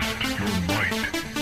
Test your might.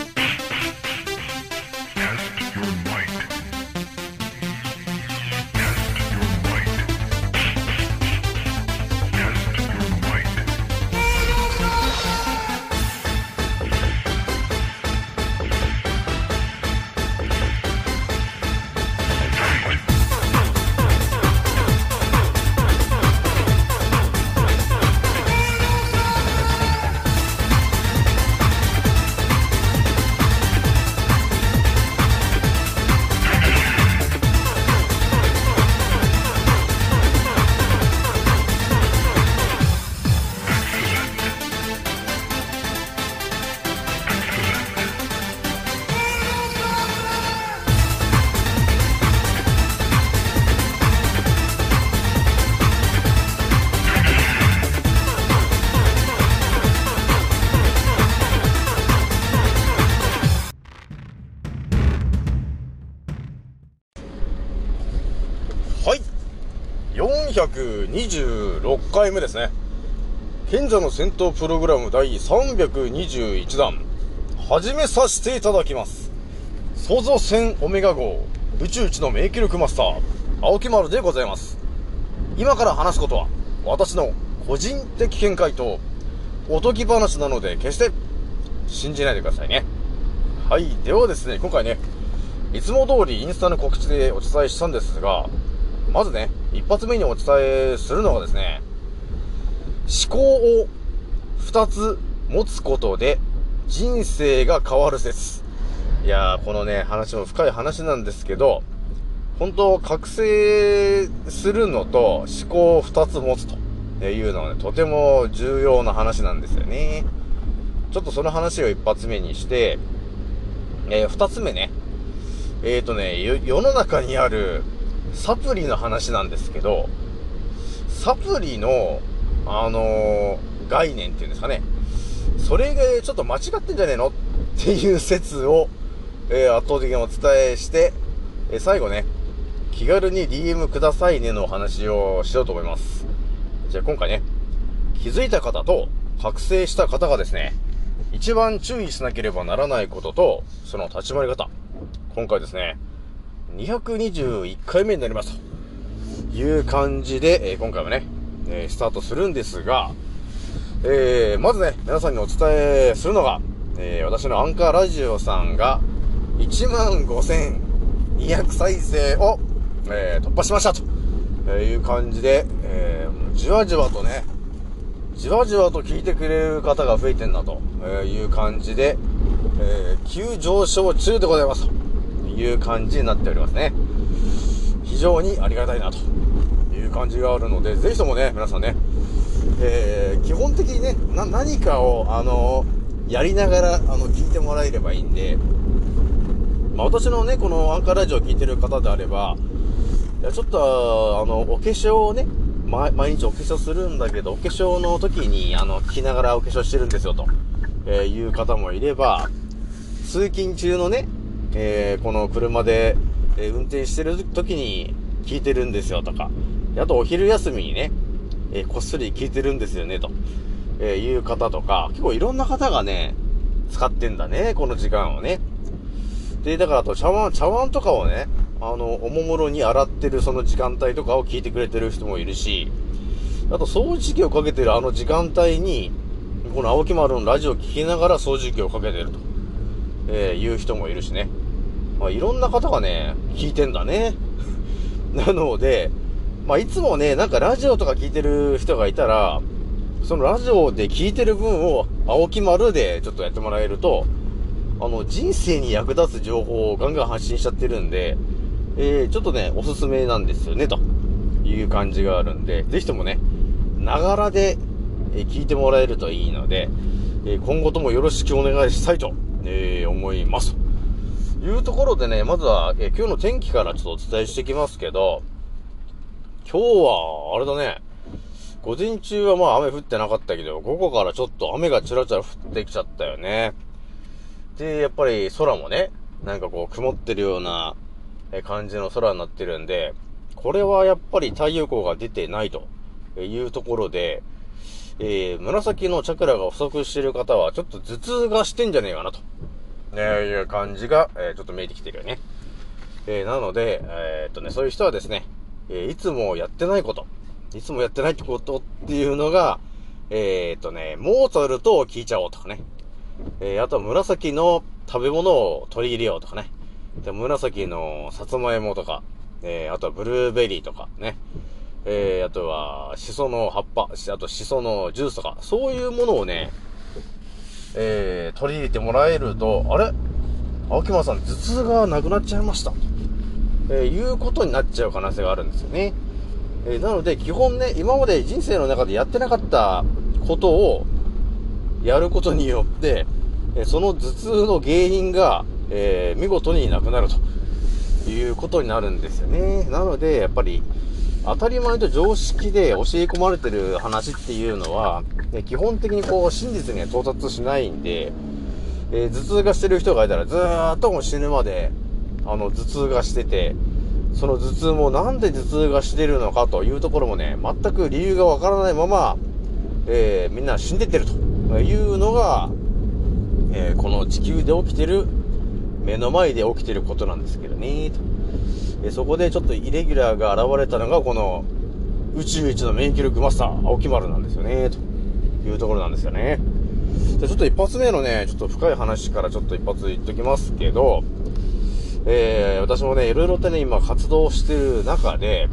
426回目ですね。賢者の戦闘プログラム第321弾、始めさせていただきます。創造船オメガ号、宇宙一の名記録マスター、青木丸でございます。今から話すことは、私の個人的見解と、おとぎ話なので、決して、信じないでくださいね。はい。ではですね、今回ね、いつも通りインスタの告知でお伝えしたんですが、まずね、一発目にお伝えするのがですね、思考を二つ持つことで人生が変わる説。いやー、このね、話も深い話なんですけど、本当覚醒するのと思考を二つ持つというのはね、とても重要な話なんですよね。ちょっとその話を一発目にして、えー二つ目ね、えーとね、世の中にあるサプリの話なんですけど、サプリの、あのー概念っていうんですかね。それがちょっと間違ってんじゃねえのっていう説を、えー圧倒的にお伝えして、えー最後ね、気軽に DM くださいねのお話をしようと思います。じゃあ今回ね、気づいた方と覚醒した方がですね、一番注意しなければならないことと、その立ち回り方。今回ですね、221回目になりますと。いう感じで、え今回はね、えスタートするんですが、えーまずね、皆さんにお伝えするのが、えー私のアンカーラジオさんが、1万5200再生を、えー突破しましたと。いう感じで、えーじわじわとね、じわじわと聞いてくれる方が増えてんなと。いう感じで、え急上昇中でございますと。いう感じになっておりますね。非常にありがたいなという感じがあるので、ぜひともね、皆さんね、えー基本的にね、何かを、あのやりながら、あの、聞いてもらえればいいんで、まあ、私のね、このアンカーラジオを聞いてる方であれば、いや、ちょっと、あの、お化粧をね、毎日お化粧するんだけど、お化粧の時に、あの、聞きながらお化粧してるんですよ、と、えーいう方もいれば、通勤中のね、えーこの車で、え運転してる時に聞いてるんですよ、とか、あとお昼休みにね、えこっそり聞いてるんですよね、と、えいう方とか、結構いろんな方がね、使ってんだね、この時間をね。で、だからあと茶碗、茶碗とかをね、あの、おもむろに洗ってるその時間帯とかを聞いてくれてる人もいるし、あと掃除機をかけてるあの時間帯に、この青木丸のラジオを聞きながら掃除機をかけてると、えーいう人もいるしね。まあ、いろんな方がね、聞いてんだね。なので、まあ、いつもね、なんかラジオとか聞いてる人がいたら、そのラジオで聞いてる分を青木丸でちょっとやってもらえると、あの、人生に役立つ情報をガンガン発信しちゃってるんで、えー、ちょっとね、おすすめなんですよね、という感じがあるんで、ぜひともね、ながらで、え聞いてもらえるといいので、え今後ともよろしくお願いしたいと、え思います。いうところでね、まずは、え今日の天気からちょっとお伝えしていきますけど、今日は、あれだね、午前中はまあ雨降ってなかったけど、午後からちょっと雨がちらちら降ってきちゃったよね。で、やっぱり空もね、なんかこう曇ってるような感じの空になってるんで、これはやっぱり太陽光が出てないというところで、えー、紫のチャクラが不足してる方は、ちょっと頭痛がしてんじゃねえかなと、ね、いう感じが、えー、ちょっと見えてきてるよね。えー、なので、えー、っとね、そういう人はですね、え、いつもやってないこと、いつもやってないってことっていうのが、え、っとね、モーツァルトを聞いちゃおうとかね。え、あとは紫の食べ物を取り入れようとかね。で、紫のさつまいもとか、え、あとはブルーベリーとかね。え、あとは、シソの葉っぱ、あとシソのジュースとか、そういうものをね、えー、取り入れてもらえると、あれ？青木間さん、頭痛がなくなっちゃいました。えー、いうことになっちゃう可能性があるんですよね。えー、なので、基本ね、今まで人生の中でやってなかったことを、やることによって、えその頭痛の原因が、え見事になくなるということになるんですよね。なので、やっぱり、当たり前と常識で教え込まれてる話っていうのは、ね、基本的にこう、真実には到達しないんで、えー、頭痛がしてる人がいたらずーっともう死ぬまで、あの、頭痛がしてて、その頭痛もなんで頭痛がしてるのかというところもね、全く理由がわからないまま、えー、みんな死んでってるというのが、えー、この地球で起きてる、目の前で起きてることなんですけどね、と。えそこでちょっとイレギュラーが現れたのが、この、宇宙一の免疫力マスター、青木丸なんですよね、というところなんですよね。で、ちょっと一発目のね、ちょっと深い話からちょっと一発言っときますけど、えー、私もね、いろいろとね、今活動してる中で、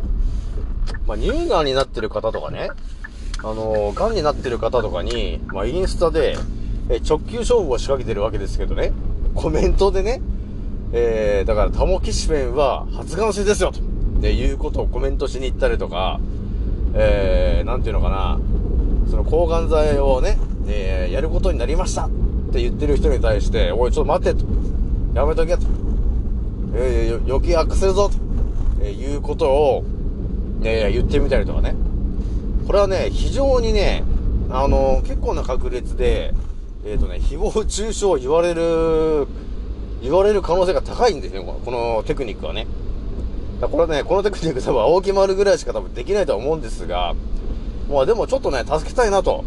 まあ、乳がんになってる方とかね、あのー、癌になってる方とかに、まあ、インスタで、え直球勝負を仕掛けてるわけですけどね、コメントでね、えー、だから、タモキシフェンは発がん性ですよ、と。で、いうことをコメントしに行ったりとか、えー、なんていうのかな、その抗がん剤をね、えー、やることになりましたって言ってる人に対して、おい、ちょっと待ってと。やめとけと。えー、余計悪するぞと、えー、いうことを、えー、言ってみたりとかね。これはね、非常にね、あのー、結構な確率で、えっ、ー、とね、誹謗中傷を言われる言われる可能性が高いんですよ、このテクニックはね。だこれね、このテクニック多分青木丸ぐらいしか多分できないとは思うんですが、まあでもちょっとね、助けたいなと、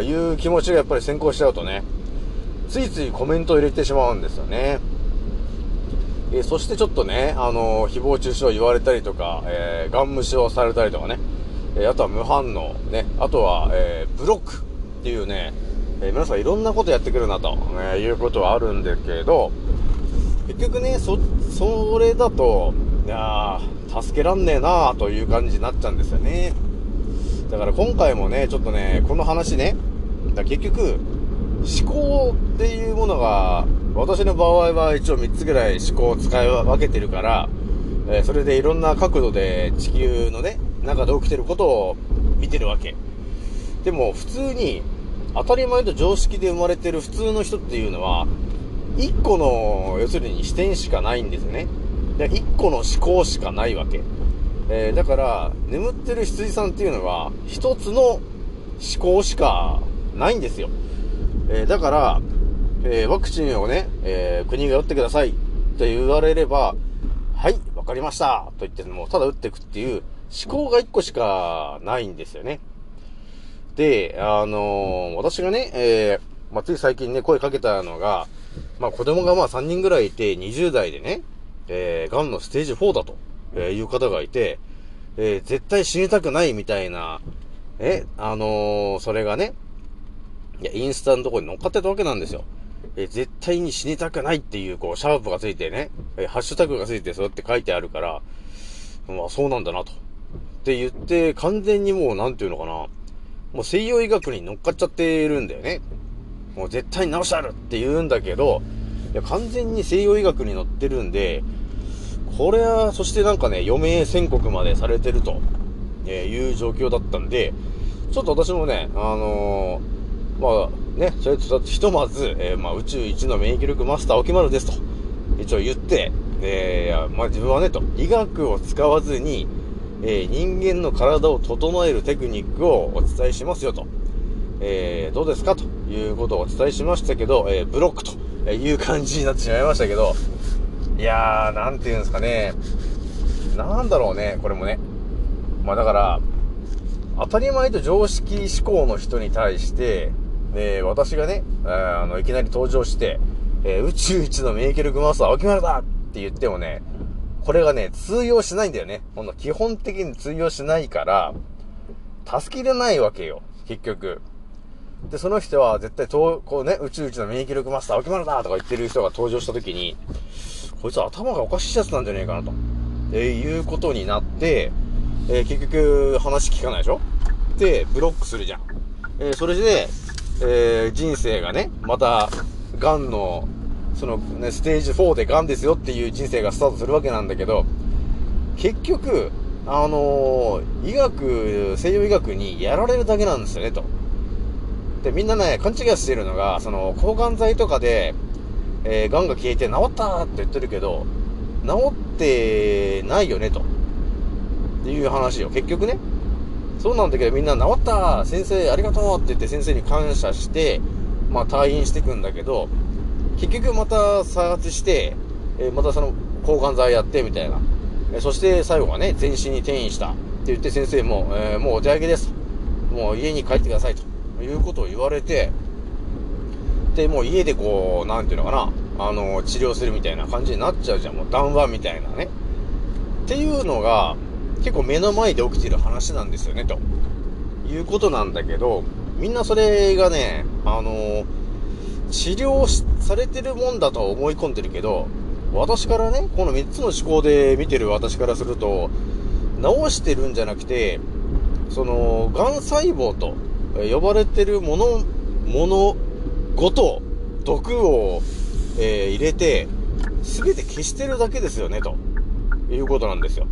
え、いう気持ちがやっぱり先行しちゃうとね、ついついコメントを入れてしまうんですよね。えー、そしてちょっとね、あのー、誹謗中傷を言われたりとか、えー、ガン無視をされたりとかね、えあとは無反応、ね、あとは、えブロックっていうね、え皆さんいろんなことやってくるなと、えいうことはあるんですけど、結局ね、そ、それだと、いやー、助けらんねえなーという感じになっちゃうんですよね。だから今回もね、ちょっとね、この話ね、だ結局、思考っていうものが、私の場合は一応3つぐらい思考を使い分けてるから、えー、それでいろんな角度で地球のね、中で起きてることを見てるわけ。でも普通に、当たり前と常識で生まれてる普通の人っていうのは、一個の、要するに視点しかないんですね。で、一個の思考しかないわけ。えー、だから、眠ってる羊さんっていうのは、一つの思考しかないんですよ。えー、だから、えー、ワクチンをね、え国が打ってくださいと言われれば、はい、わかりましたと言っても、ただ打っていくっていう思考が一個しかないんですよね。で、あの私がね、えまあ、つい最近ね、声かけたのが、まあ子供がまあ3人ぐらいいて、20代でね、えー、癌のステージ4だと、えー、いう方がいて、えー、絶対死にたくないみたいな、え、あのー、それがね、いや、インスタのとこに乗っかってたわけなんですよ。え、絶対に死にたくないっていう、こう、シャープがついてね、え、ハッシュタグがついてそうやって書いてあるから、まあそうなんだなと。って言って、完全にもう、なんていうのかな、もう西洋医学に乗っかっちゃってるんだよね。もう絶対に治してあるって言うんだけど、いや、完全に西洋医学に載ってるんで、これは、そしてなんかね、余命宣告までされてると、えいう状況だったんで、ちょっと私もね、あのー、まあ、ね、それとひとまず、えー、まあ、宇宙一の免疫力マスター沖丸ですと、一応言って、えー、まあ、自分はね、と、医学を使わずに、えー、人間の体を整えるテクニックをお伝えしますよと。えー、どうですかということをお伝えしましたけど、えー、ブロックという感じになってしまいましたけど、いやー、なんて言うんですかね。なんだろうね、これもね。まあだから、当たり前と常識思考の人に対して、え私がね、あの、いきなり登場して、えー宇宙一の免疫力マスター、青木丸だって言ってもね、これがね、通用しないんだよね。この基本的に通用しないから、助けれないわけよ、結局。で、その人は絶対、こうね、宇宙一の免疫力マスター、青木丸だとか言ってる人が登場した時に、こいつは頭がおかしいやつなんじゃねえかなと。えいうことになって、えー結局話聞かないでしょ？で、ブロックするじゃん。えーそれで、えー人生がね、また、癌の、その、ね、ステージ4で癌ですよっていう人生がスタートするわけなんだけど、結局、あのー医学、西洋医学にやられるだけなんですよね、と。で、みんなね、勘違いしてるのが、その、抗がん剤とかで、えー、癌が消えて治ったって言ってるけど、治ってないよね、と。いう話よ。結局ね。そうなんだけど、みんな治った先生ありがとうって言って先生に感謝して、まあ退院していくんだけど、結局また再発して、えまたその抗がん剤やってみたいな。えそして最後はね、全身に転移したって言って先生も、えーもうお手上げです。もう家に帰ってくださいということを言われて、で、もう家でこう、なんていうのかな、あの、治療するみたいな感じになっちゃうじゃん。もう談話みたいなね。っていうのが、結構目の前で起きてる話なんですよね、ということなんだけど、みんなそれがね、あの治療されてるもんだと思い込んでるけど、私からね、この3つの思考で見てる私からすると、治してるんじゃなくて、その、癌細胞と呼ばれてるもの、ものごと毒を、えー入れて、すべて消してるだけですよね、ということなんですよ。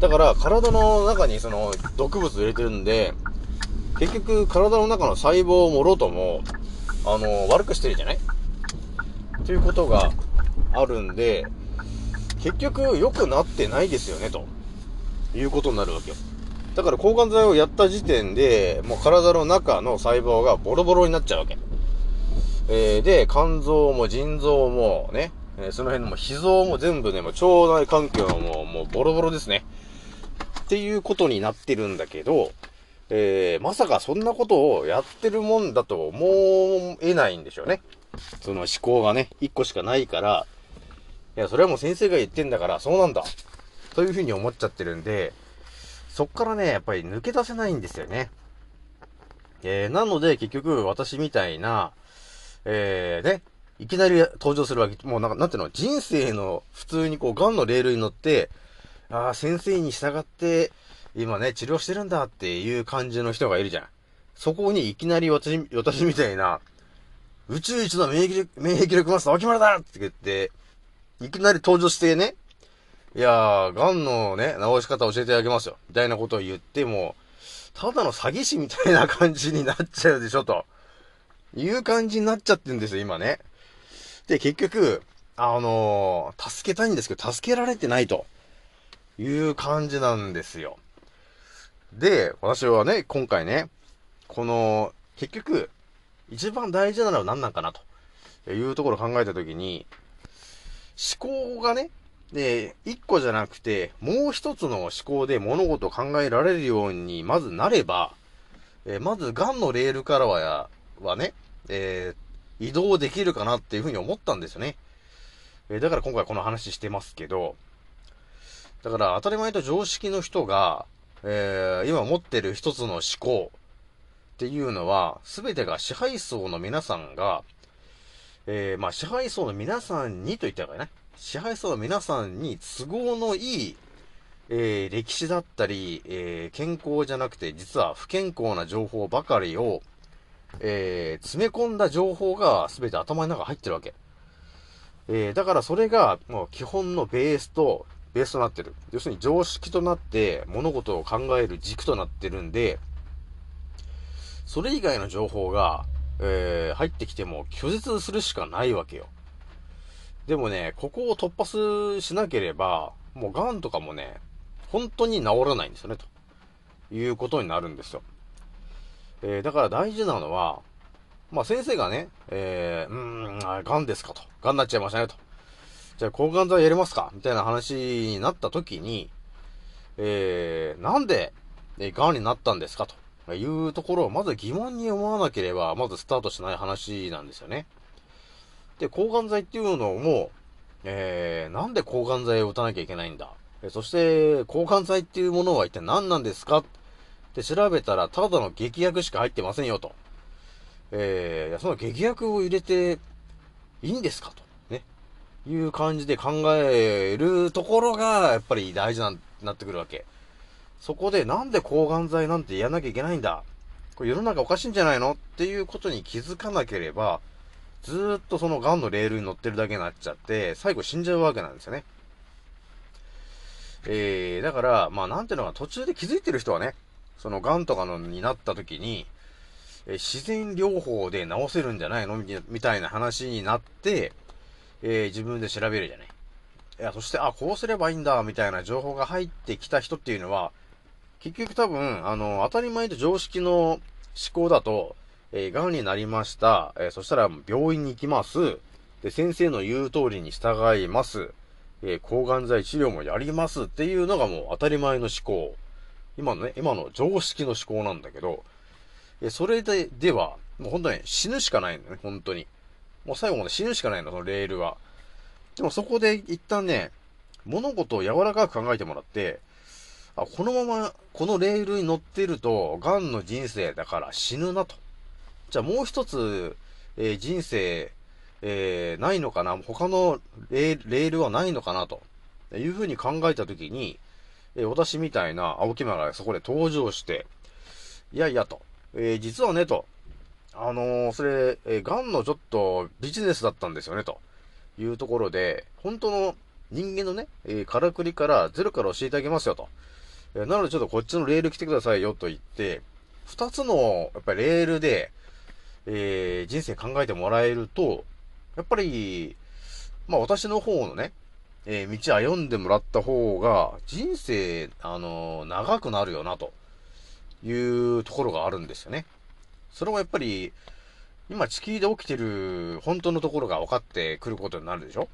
だから、体の中にその毒物入れてるんで、結局、体の中の細胞をもろとも、あの、悪くしてるじゃない？ということがあるんで、結局、良くなってないですよね、ということになるわけよ。だから、抗がん剤をやった時点で、もう体の中の細胞がボロボロになっちゃうわけ。えー、で、肝臓も腎臓もね、えーその辺のも脾臓も全部ね、もう腸内環境ももうボロボロですね。っていうことになってるんだけど、えー、まさかそんなことをやってるもんだと思えないんでしょうね。その思考がね、一個しかないから、いや、それはもう先生が言ってんだから、そうなんだ。というふうに思っちゃってるんで、そっからね、やっぱり抜け出せないんですよね。えー、なので結局私みたいな、えー、ね、いきなり登場するわけ、もうなんか、なんていうの、人生の普通にこう、癌のレールに乗って、ああ、先生に従って、今ね、治療してるんだっていう感じの人がいるじゃん。そこにいきなり私、私みたいな、宇宙一の免疫力、免疫力マスター、脇村だって言って、いきなり登場してね、いやー、癌のね、治し方教えてあげますよ。みたいなことを言っても、ただの詐欺師みたいな感じになっちゃうでしょ、と。いう感じになっちゃってるんですよ、今ね。で、結局、あのー助けたいんですけど、助けられてないと。いう感じなんですよ。で、私はね、今回ね、この、結局、一番大事なのは何なんかなというところを考えたときに、思考がね、で、一個じゃなくて、もう一つの思考で物事を考えられるようにまずなれば、えーまず、癌のレールからは、はね、えー移動できるかなっていうふうに思ったんですよね。えーだから今回この話してますけど、だから当たり前と常識の人が、えー今持ってる一つの思考っていうのは、すべてが支配層の皆さんが、えーまあ支配層の皆さんにと言ったらいいかな。支配層の皆さんに都合のいい、えー歴史だったり、えー健康じゃなくて、実は不健康な情報ばかりを、えー詰め込んだ情報が全て頭の中入ってるわけ。えーだからそれがもう基本のベースと、ベースとなってる。要するに常識となって物事を考える軸となってるんで、それ以外の情報が、えー入ってきても拒絶するしかないわけよ。でもね、ここを突破しなければ、もう癌とかもね、本当に治らないんですよね、ということになるんですよ。えーだから大事なのは、まあ先生がね、えー、うーん、あ癌ですかと。癌になっちゃいましたねと。じゃあ抗がん剤やりますかみたいな話になった時に、えー、なんでえー、癌になったんですか？というところをまず疑問に思わなければ、まずスタートしない話なんですよね。で、抗がん剤っていうのも、えー、なんで抗がん剤を打たなきゃいけないんだ？そして、抗がん剤っていうものは一体何なんですか？って調べたら、ただの劇薬しか入ってませんよと。えー、いやその劇薬を入れていいんですかと。いう感じで考えるところが、やっぱり大事な、なってくるわけ。そこで、なんで抗がん剤なんてやらなきゃいけないんだ？これ世の中おかしいんじゃないの？っていうことに気づかなければ、ずっとその癌のレールに乗ってるだけになっちゃって、最後死んじゃうわけなんですよね。えー、だから、まあなんていうのか、途中で気づいてる人はね、その癌とかのになった時に、えー、自然療法で治せるんじゃないの？みたいな話になって、えー、自分で調べるじゃない。いや、そして、あ、こうすればいいんだ、みたいな情報が入ってきた人っていうのは、結局多分、あの、当たり前と常識の思考だと、えー、癌になりました。えー、そしたら病院に行きます。で、先生の言う通りに従います。えー、抗がん剤治療もやりますっていうのがもう当たり前の思考。今のね、今の常識の思考なんだけど、えそれで、では、もう本当に死ぬしかないんだよね、本当に。もう最後まで死ぬしかないの、そのレールは。でもそこで一旦ね、物事を柔らかく考えてもらって、あ、このまま、このレールに乗ってると、癌の人生だから死ぬなと。じゃあもう一つ、えー、人生、えー、ないのかな？他のレールはないのかなというふうに考えたときに、えー、私みたいな青木間がそこで登場して、いやいやと、えー、実はねと、あのー、それ、えー、癌のちょっとビジネスだったんですよね、というところで、本当の人間のね、えー、からくりからゼロから教えてあげますよと。えー、なのでちょっとこっちのレール来てくださいよと言って、二つの、やっぱりレールで、えー、人生考えてもらえると、やっぱり、まあ私の方のね、えー、道歩んでもらった方が、人生、あのー、長くなるよな、というところがあるんですよね。それもやっぱり、今地球で起きてる本当のところが分かってくることになるでしょ？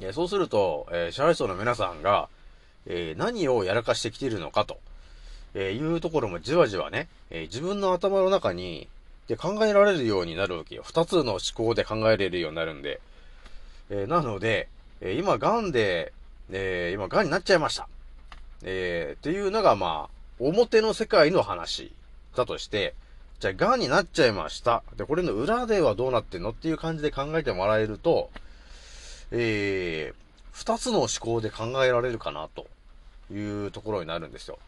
えそうすると、えー、支配層の皆さんが、えー、何をやらかしてきてるのかと、えー、いうところもじわじわね、え自分の頭の中に、で考えられるようになるわけよ。二つの思考で考えれるようになるんで。え、なので、えー、今、癌で、えー、今、癌になっちゃいました。え、っていうのが、まあ、表の世界の話だとして、じゃあ、癌になっちゃいました。で、これの裏ではどうなってんのっていう感じで考えてもらえると、えー、二つの思考で考えられるかな、というところになるんですよ。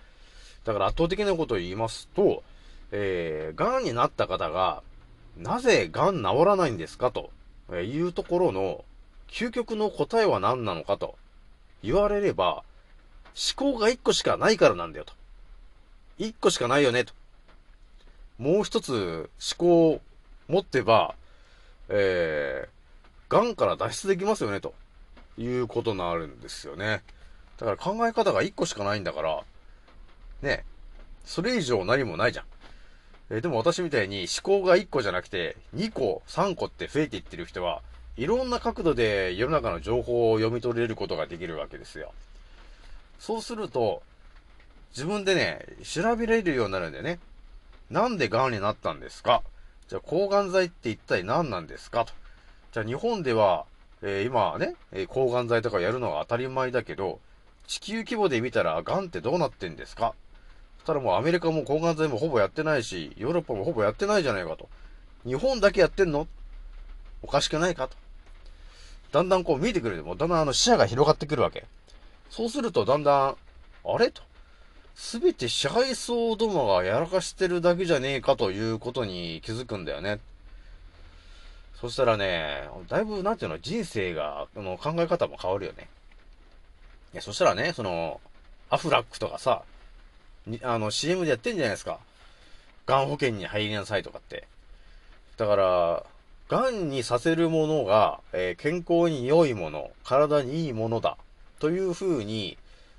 だから圧倒的なことを言いますと、えー、癌になった方が、なぜ癌治らないんですかというところの究極の答えは何なのかと言われれば、思考が一個しかないからなんだよと。一個しかないよねと。もう一つ思考を持ってば、えー、癌から脱出できますよねということになるんですよね。だから考え方が一個しかないんだから、ね、それ以上何もないじゃん。えー、でも私みたいに思考が1個じゃなくて、2個、3個って増えていってる人は、いろんな角度で世の中の情報を読み取れることができるわけですよ。そうすると、自分でね、調べられるようになるんだよね。なんで癌になったんですか？じゃあ抗がん剤って一体何なんですか？と。じゃあ日本では、えー、今ね、え、抗がん剤とかやるのが当たり前だけど、地球規模で見たら癌ってどうなってんですか？ただもうアメリカも抗がん剤もほぼやってないし、ヨーロッパもほぼやってないじゃないかと。日本だけやってんの？おかしくないかと。だんだんこう見えてくるでも、だんだんあの視野が広がってくるわけ。そうするとだんだん、あれ？と。すべて支配層どもがやらかしてるだけじゃねえかということに気づくんだよね。そしたらね、だいぶ、なんていうの、人生が、の考え方も変わるよね。いや、そしたらね、その、アフラックとかさ、あの、CM でやってんじゃないですか。がん保険に入りなさいとかって。だから、がんにさせるものが、えー、健康に良いもの、体にいいものだ。という風に、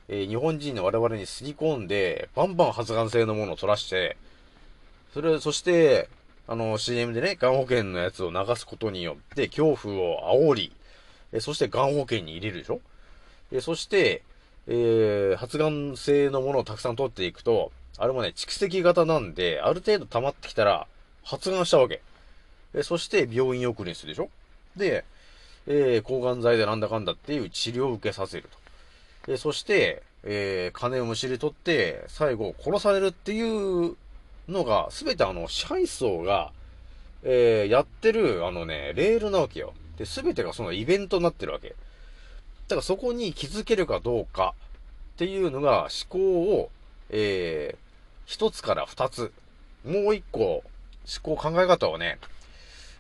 えー、日本人の我々にすり込んで、バンバン発がん性のものを取らして、それ、そして、あの、CM でね、がん保険のやつを流すことによって、恐怖を煽り、えー、そしてがん保険に入れるでしょ？えそして、えー、発がん性のものをたくさん取っていくと、あれもね、蓄積型なんで、ある程度溜まってきたら、発がんしたわけ。えそして病院送りにするでしょ？で、えー、抗がん剤でなんだかんだっていう治療を受けさせると。えそして、えー、金をむしり取って、最後殺されるっていうのが、すべてあの、支配層が、えー、やってる、あのね、レールなわけよ。で、すべてがそのイベントになってるわけ。だからそこに気づけるかどうかっていうのが思考を、えー、一つから二つ、もう一個、思考考え方をね、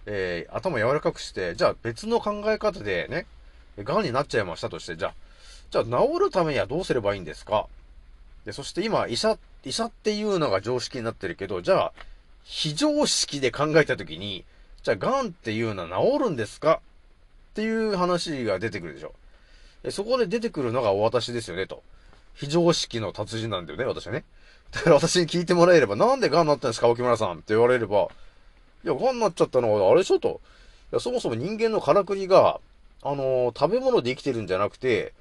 えー、頭柔らかくして、じゃあ別の考え方でね、癌になっちゃいましたとして、じゃあ、じゃあ治るためにはどうすればいいんですか？で、そして今、医者、医者っていうのが常識になってるけど、じゃあ、非常識で考えたときに、じゃあ、癌っていうのは治るんですか？っていう話が出てくるでしょ。そこで出てくるのがお私ですよね、と。非常識の達人なんだよね、私はね。だから私に聞いてもらえれば、なんで癌になったんですか、沖村さん？って言われれば、いや、癌になっちゃったのは、あれでしょと。いや、そもそも人間のからくりが、あのー、食べ物で生きてるんじゃなくて、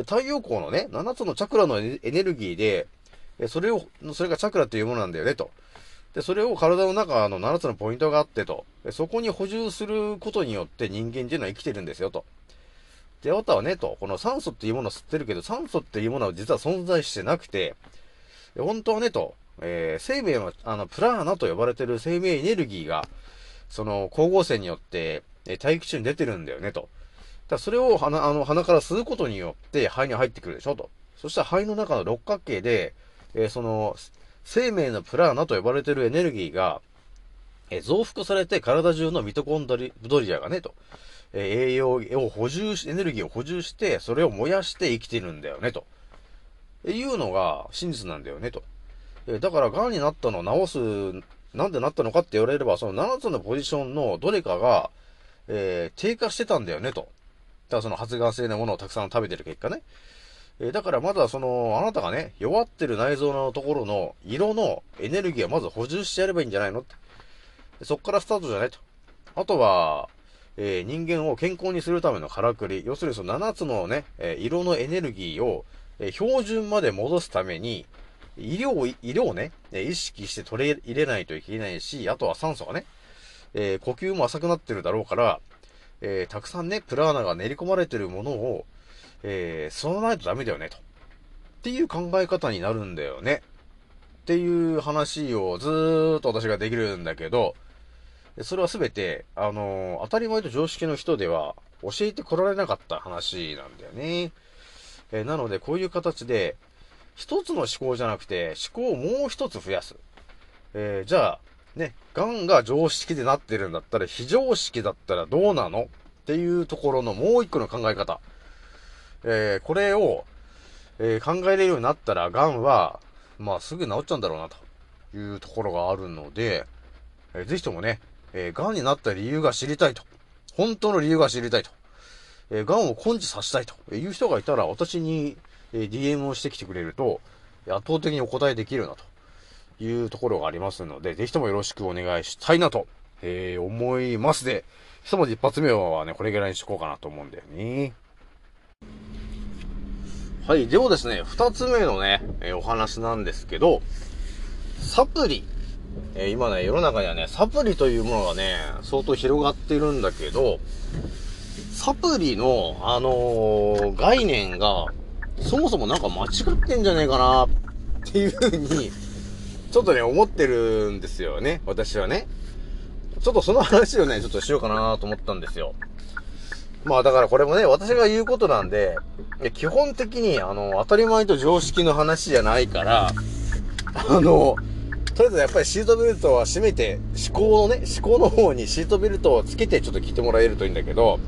太陽光のね、7つのチャクラのエネルギーで、それを、それがチャクラっていうものなんだよね、と。で、それを体の中の7つのポイントがあってと。そこに補充することによって人間っていうのは生きてるんですよ、と。で、あとはね、と。この酸素っていうものを吸ってるけど、酸素っていうものは実は存在してなくて、本当はね、と。えー、生命の、あの、プラーナと呼ばれてる生命エネルギーが、その、光合成によって、え大気中に出てるんだよね、と。だそれを鼻、あの、鼻から吸うことによって肺に入ってくるでしょ、と。そしたら肺の中の六角形で、えー、その、生命のプラーナと呼ばれてるエネルギーが、えー、増幅されて体中のミトコンドリドリアがね、と。えー、栄養を補充し、エネルギーを補充して、それを燃やして生きてるんだよね、と。いうのが真実なんだよね、と。えだから、癌になったのを治す、なんでなったのかって言われれば、その7つのポジションのどれかが、えー、低下してたんだよね、と。だからその発がん性のものをたくさん食べてる結果ね。えー、だからまだその、あなたがね、弱ってる内臓のところの色のエネルギーをまず補充してやればいいんじゃないのって。そっからスタートじゃないと。あとは、えー、人間を健康にするためのからくり。要するにその7つのね、えー、色のエネルギーを、えー、標準まで戻すために、医療を、医療をね、意識して取り入れないといけないし、あとは酸素がね、え、呼吸も浅くなってるだろうから、えー、たくさんね、プラーナが練り込まれてるものを、えー、吸わないとダメだよね、と。っていう考え方になるんだよね。っていう話をずーっと私ができるんだけど、それはすべて、あのー、当たり前と常識の人では教えてこられなかった話なんだよね。えー、なので、こういう形で、一つの思考じゃなくて、思考をもう一つ増やす。えー、じゃあ、ね、癌が常識でなってるんだったら、非常識だったらどうなのっていうところのもう一個の考え方。えー、これを、えー、考えれるようになったら、癌は、まあ、すぐ治っちゃうんだろうな、というところがあるので、えー、ぜひともね、えー、癌になった理由が知りたいと。本当の理由が知りたいと。えー、癌を根治させたいという人がいたら、私に、えー、DM をしてきてくれると、圧倒的にお答えできるなと。いうところがありますので、ぜひともよろしくお願いしたいなと、えー、思いますで、ひとまず一発目はね、これぐらいにしとこうかなと思うんだよね。はい。ではですね、二つ目のね、えー、お話なんですけど、サプリ。えー、今ね、世の中にはね、サプリというものがね、相当広がってるんだけど、サプリの、あのー、概念が、そもそもなんか間違ってんじゃねえかな、っていうふうに、ちょっとね、思ってるんですよね。私はね。ちょっとその話をね、ちょっとしようかなと思ったんですよ。まあだからこれもね、私が言うことなんで、基本的に、あの、当たり前と常識の話じゃないから、あの、とりあえずやっぱりシートベルトは締めて、思考のね、思考の方にシートベルトをつけてちょっと聞いてもらえるといいんだけど、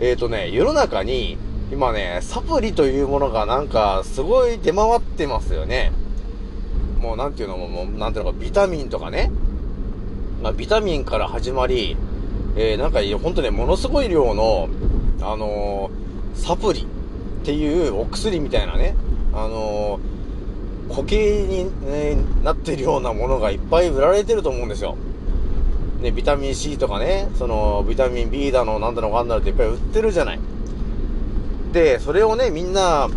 えっ、ー、とね、世の中に、今ね、サプリというものがなんか、すごい出回ってますよね。もうなんていうのも、もうなんていうのか、ビタミンとかね。まあ、ビタミンから始まり、えー、なんか、ほんとね、ものすごい量の、あのー、サプリっていうお薬みたいなね、あのー、固形に、ね、なってるようなものがいっぱい売られてると思うんですよ。ね、ビタミン C とかね、その、ビタミン B だの、なんだのかんだのっていっぱい売ってるじゃない。で、それをね、みんな、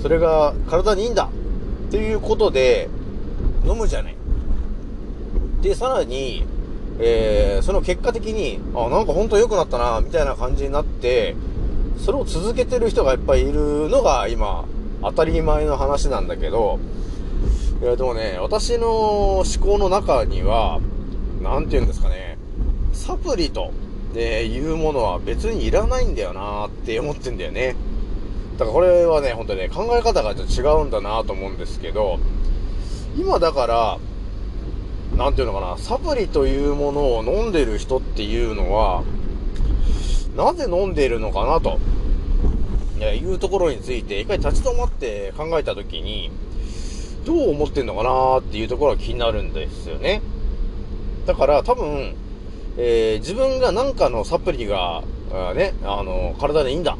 それが体にいいんだっていうことで飲むじゃない。で、さらに、えー、その結果的に、あ、なんか本当良くなったな、みたいな感じになって、それを続けてる人がいっぱいいるのが今、当たり前の話なんだけど、いや、でもね、私の思考の中には、なんて言うんですかね、サプリと、ね、いうものは別にいらないんだよなって思ってんだよね。だからこれはね、本当にね、考え方がちょっと違うんだなと思うんですけど、今だから、なんていうのかな、サプリというものを飲んでる人っていうのは、なぜ飲んでいるのかなと、いうところについて、一回立ち止まって考えたときに、どう思ってんのかなっていうところが気になるんですよね。だから多分、えー自分が何かのサプリが、あね、あの、体にいいんだ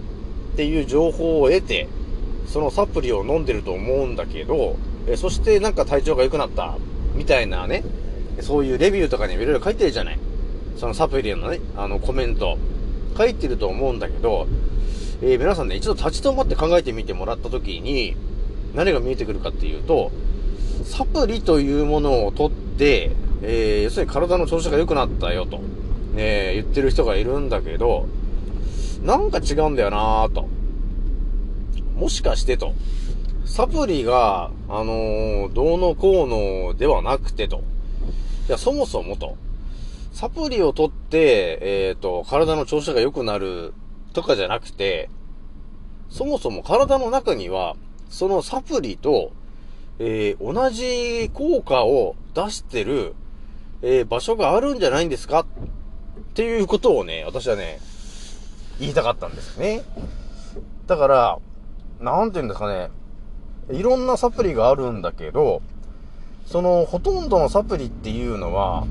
っていう情報を得て、そのサプリを飲んでると思うんだけど、えそしてなんか体調が良くなった、みたいなね、そういうレビューとかにもいろいろ書いてるじゃない。そのサプリのね、あのコメント、書いてると思うんだけど、えー皆さんね、一度立ち止まって考えてみてもらったときに、何が見えてくるかっていうと、サプリというものを取って、えー要するに体の調子が良くなったよと、ね、言ってる人がいるんだけど、なんか違うんだよなぁと。もしかしてと。サプリが、あのーどうのこうのではなくてと。いや、そもそもと。サプリを取って、えっ、と、体の調子が良くなるとかじゃなくて、そもそも体の中には、そのサプリと、えー同じ効果を出してる、えー場所があるんじゃないんですか？っていうことをね、私はね、言いたかったんですね。だから、なんて言うんですかね、いろんなサプリがあるんだけど、その、ほとんどのサプリっていうのは、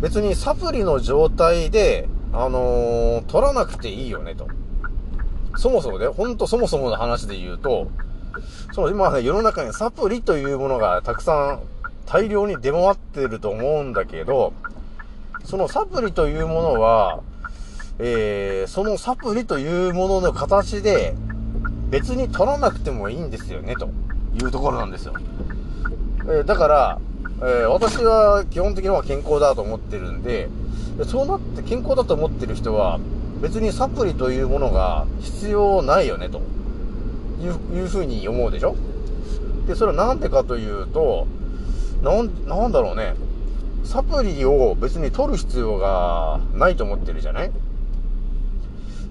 別にサプリの状態で、あのー取らなくていいよね、と。そもそもね、ほんとそもそもの話で言うと、その今ね、世の中にサプリというものがたくさん大量に出回ってると思うんだけど、そのサプリというものは、えー、そのサプリというものの形で別に取らなくてもいいんですよね、というところなんですよ。えだから、え私は基本的には健康だと思ってるんで、そうなって健康だと思ってる人は別にサプリというものが必要ないよね、といういうふうに思うでしょ？で、それはなんでかというと、なん、なんだろうね。サプリを別に取る必要がないと思ってるじゃない？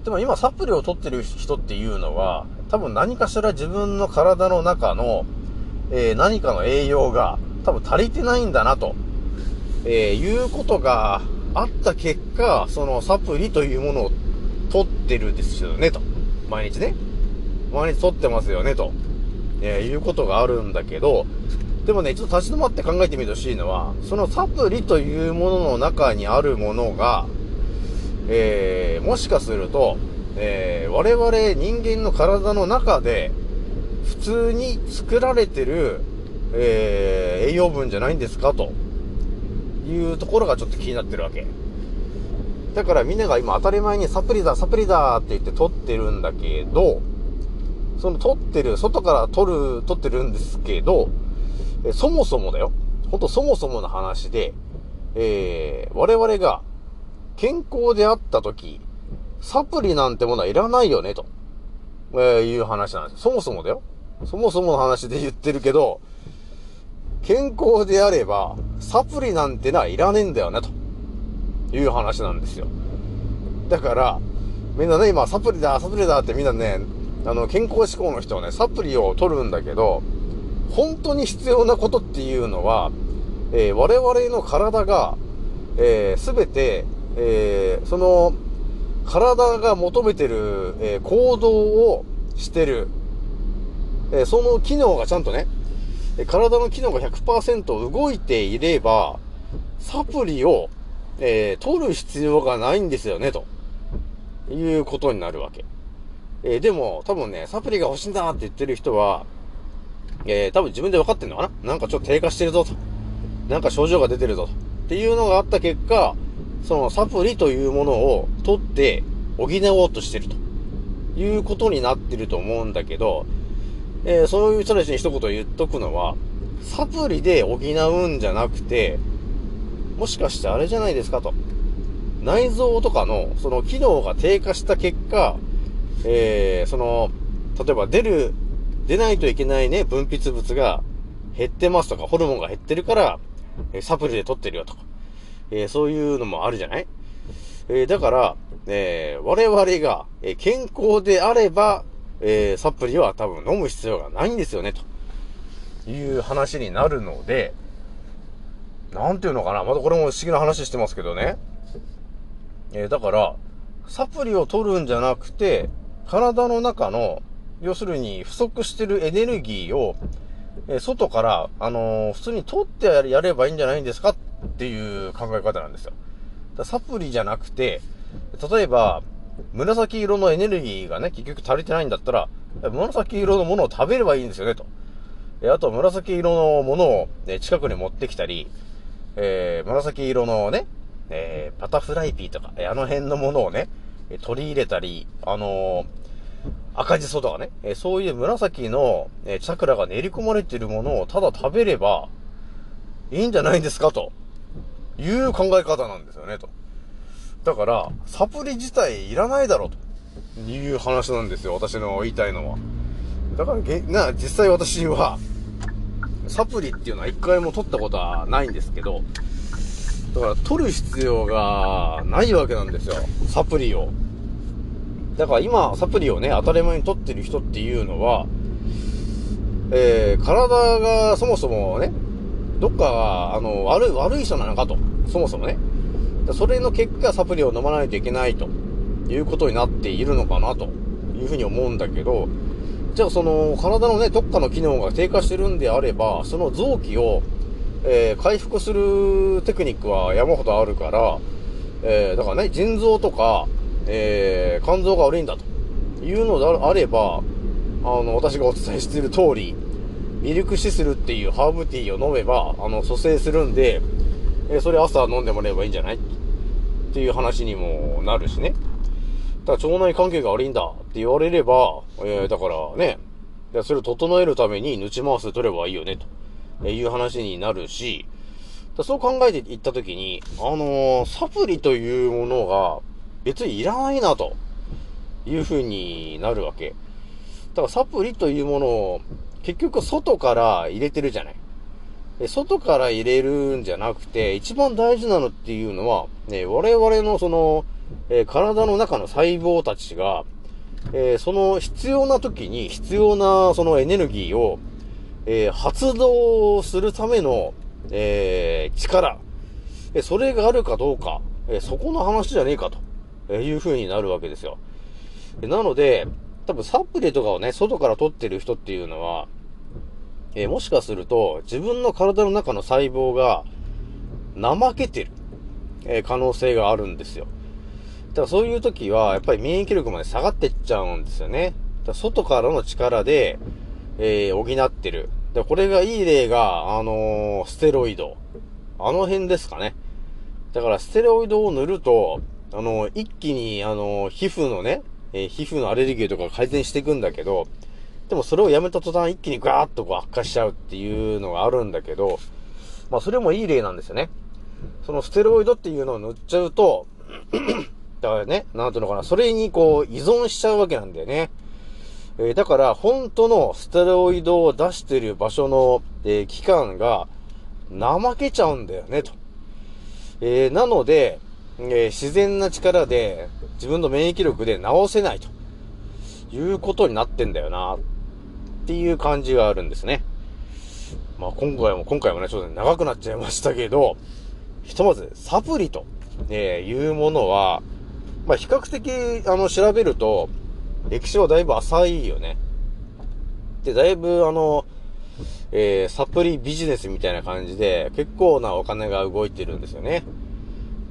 でも今サプリを取ってる人っていうのは、多分何かしら自分の体の中の、えー何かの栄養が多分足りてないんだなと、えーいうことがあった結果、そのサプリというものを取ってるですよね、と。毎日ね。毎日取ってますよね、と。えーいうことがあるんだけど、でもね、ちょっと立ち止まって考えてみてほしいのは、そのサプリというものの中にあるものが、えー、もしかすると、えー、我々人間の体の中で、普通に作られてる、えー、栄養分じゃないんですか？というところがちょっと気になってるわけ。だからみんなが今当たり前にサプリだ、サプリだって言って取ってるんだけど、その取ってる、外から取る、取ってるんですけど、えそもそもだよ。ほんとそもそもの話で、えー、我々が健康であった時、サプリなんてものはいらないよね、と、えーいう話なんです。そもそもだよ。そもそもの話で言ってるけど、健康であれば、サプリなんてのはいらねえんだよね、という話なんですよ。だから、みんなね、今、サプリだ、サプリだってみんなね、あの、健康志向の人はね、サプリを取るんだけど、本当に必要なことっていうのは、えー我々の体が、えすべて、えーその、体が求めてる、えー行動をしてる、えーその機能がちゃんとね、え体の機能が100%動いていれば、サプリを、えー取る必要がないんですよね、ということになるわけ。えーでも、多分ね、サプリが欲しいんだって言ってる人は、えー多分自分で分かってんのかな？なんかちょっと低下してるぞと。なんか症状が出てるぞと。っていうのがあった結果、そのサプリというものを取って補おうとしてるということになってると思うんだけど、えーそういう人たちに一言言っとくのは、サプリで補うんじゃなくて、もしかしてあれじゃないですかと。内臓とかの、その機能が低下した結果、えー、その、例えば出る、出ないといけないね、分泌物が減ってますとか、ホルモンが減ってるから、サプリで取ってるよとか、えーそういうのもあるじゃない？えーだから、えー我々が、え健康であれば、えサプリは多分飲む必要がないんですよね、という話になるので、なんていうのかな？またこれも不思議な話してますけどね。えだから、サプリを取るんじゃなくて、体の中の、要するに不足してるエネルギーを、え外から、あの普通に取ってやればいいんじゃないんですかっっていう考え方なんですよ。だサプリじゃなくて、例えば、紫色のエネルギーがね、結局足りてないんだったら、紫色のものを食べればいいんですよね、と。えあと、紫色のものを、ね、近くに持ってきたり、えー紫色のね、えーバタフライピーとか、えあの辺のものをね、取り入れたり、あのー赤じそとかね、えそういう紫の、えチャクラが練り込まれているものをただ食べれば、いいんじゃないんですか、という考え方なんですよね、と。だから、サプリ自体いらないだろう、という話なんですよ、私の言いたいのは。だからげ、な、実際私は、サプリっていうのは一回も取ったことはないんですけど、だから取る必要がないわけなんですよ。サプリを。だから今、サプリをね、当たり前に取ってる人っていうのは、えー、体がそもそもね、どっか、あの、悪い、悪い人なのかと。そもそもね。それの結果、サプリを飲まないといけないということになっているのかなというふうに思うんだけど、じゃあその体のね、どっかの機能が低下してるんであれば、その臓器を、えー回復するテクニックは山ほどあるから、えーだからね、腎臓とか、えー肝臓が悪いんだというのであれば、あの、私がお伝えしている通り、ミルクシスルっていうハーブティーを飲めば、あの、蘇生するんで、えそれ朝飲んでもらえばいいんじゃない？っていう話にもなるしね。だから腸内環境が悪いんだって言われれば、えーだからね、それを整えるために抜ち回す取ればいいよね、という話になるし、だそう考えていったときに、あのーサプリというものが別にいらないな、という風になるわけ。だからサプリというものを結局外から入れてるじゃない。で外から入れるんじゃなくて、一番大事なのっていうのは、ね、我々のその、えー体の中の細胞たちが、えーその必要な時に必要なそのエネルギーを、えー発動するための、え力、えそれがあるかどうか、えそこの話じゃねえかと、えーいう風になるわけですよ。なので、多分サプリとかをね、外から取ってる人っていうのは、えーもしかすると、自分の体の中の細胞が、怠けてる、えー可能性があるんですよ。だからそういう時は、やっぱり免疫力まで下がってっちゃうんですよね。だから外からの力で、えー補ってる。で、これがいい例が、あのーステロイド。あの辺ですかね。だから、ステロイドを塗ると、あのー一気に、あのー皮膚のね、えー皮膚のアレルギーとか改善していくんだけど、でもそれをやめた途端一気にガーッとこう悪化しちゃうっていうのがあるんだけど、まあそれもいい例なんですよね。そのステロイドっていうのを塗っちゃうと、だからね、なんていうのかな、それにこう依存しちゃうわけなんだよね。えーだから、本当のステロイドを出してる場所の、えー期間が怠けちゃうんだよね、と。えーなので、え自然な力で自分の免疫力で治せないということになってんだよな、っていう感じがあるんですね。まあ今回も、今回もね、ちょっと長くなっちゃいましたけど、ひとまず、サプリと、えーいうものは、まあ比較的、あの、調べると、歴史はだいぶ浅いよね。で、だいぶ、あの、えーサプリビジネスみたいな感じで、結構なお金が動いてるんですよね。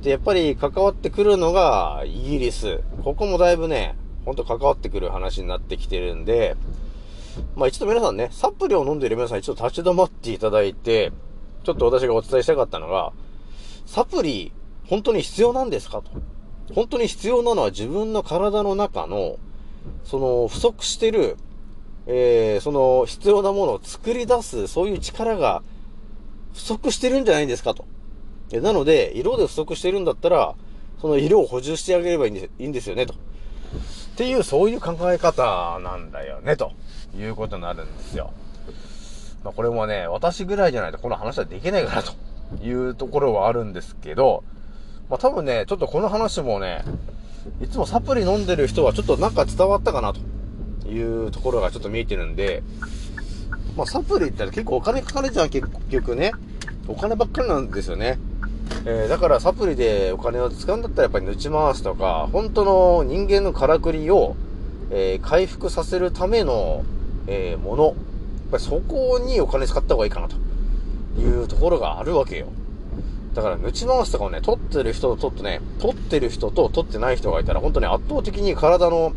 で、やっぱり関わってくるのが、イギリス。ここもだいぶね、ほんと関わってくる話になってきてるんで、まあ一度皆さんね、サプリを飲んでいる皆さん一度立ち止まっていただいて、ちょっと私がお伝えしたかったのが、サプリ、本当に必要なんですかと。本当に必要なのは自分の体の中の、その、不足してる、えー、その必要なものを作り出す、そういう力が不足してるんじゃないんですかと。なので、色で不足してるんだったら、その色を補充してあげればいいんですいいんですよね、と。っていう、そういう考え方なんだよね、ということになるんですよ。まあ、これもね、私ぐらいじゃないとこの話はできないかな、というところはあるんですけど、まあ、多分ね、ちょっとこの話もね、いつもサプリ飲んでる人はちょっとなんか伝わったかな、というところがちょっと見えてるんで、まあ、サプリって結構お金かかるじゃん、結局ね。お金ばっかりなんですよね。えー、だからサプリでお金を使うんだったらやっぱり抜ち回すとか、本当の人間のからくりを、えー、回復させるための、えー、もの。やっぱりそこにお金使った方がいいかなというところがあるわけよ。だから、抜ち回すとかをね、取ってる人と取ってね、取ってる人と取ってない人がいたら、本当に圧倒的に体の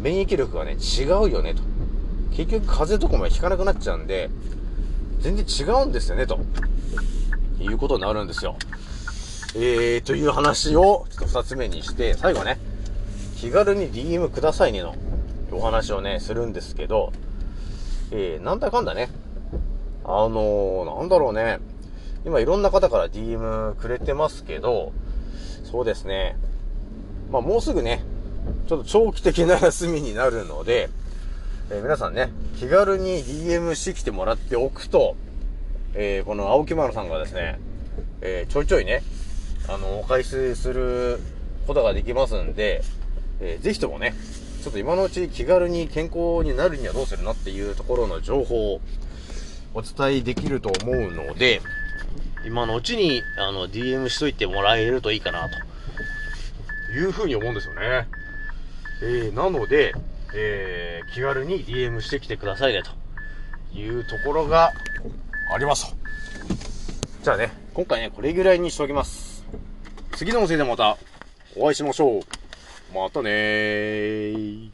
免疫力がね、違うよね、と。結局、風邪とかも引かなくなっちゃうんで、全然違うんですよね、と。いうことになるんですよ。えー、という話を、ちょっと二つ目にして、最後ね、気軽に DM くださいねのお話をね、するんですけど、えー、なんだかんだね、あのー、なんだろうね、今いろんな方から DM くれてますけど、そうですね、まあもうすぐね、ちょっと長期的な休みになるので、えー、皆さんね、気軽に DM してきてもらっておくと、えー、この青木丸さんがですね、えー、ちょいちょいね、あの、お返しすることができますんで、えー、ぜひともね、ちょっと今のうち気軽に健康になるにはどうするのっていうところの情報をお伝えできると思うので、今のうちに、あの、DM しといてもらえるといいかな、というふうに思うんですよね。えー、なので、えー、気軽に DM してきてくださいね、というところがあります。じゃあね、今回ね、これぐらいにしておきます。次の音声でまたお会いしましょう。またねー。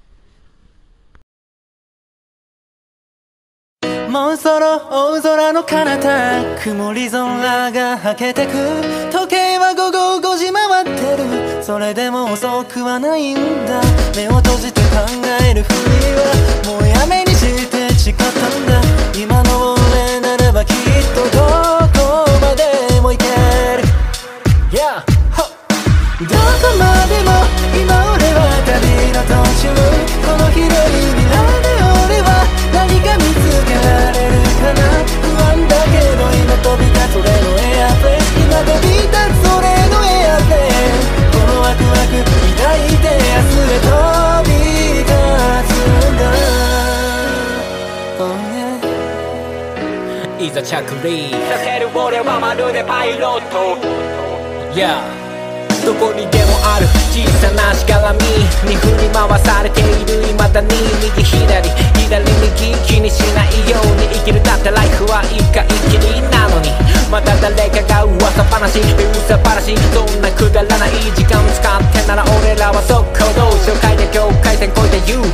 もうそろ大空の彼方曇り空がはけてく時計は午後5時回ってるそれでも遅くはないんだ目を閉じて考えるふりはもうやめにして誓ったんだ今のとどこまでも行ける Yeah! どこまでも今俺は旅の途中この広い未来いざ着陸させる俺はまるでパイロット Yeah. どこにでもある小さなしがらみに振り回されている未だに右左左右気にしないように生きるだってライフは一回きりなのに。また誰かが噂話。噂話。そんなくだらない時間使ってなら俺らは速攻動紹介で境界線越えて You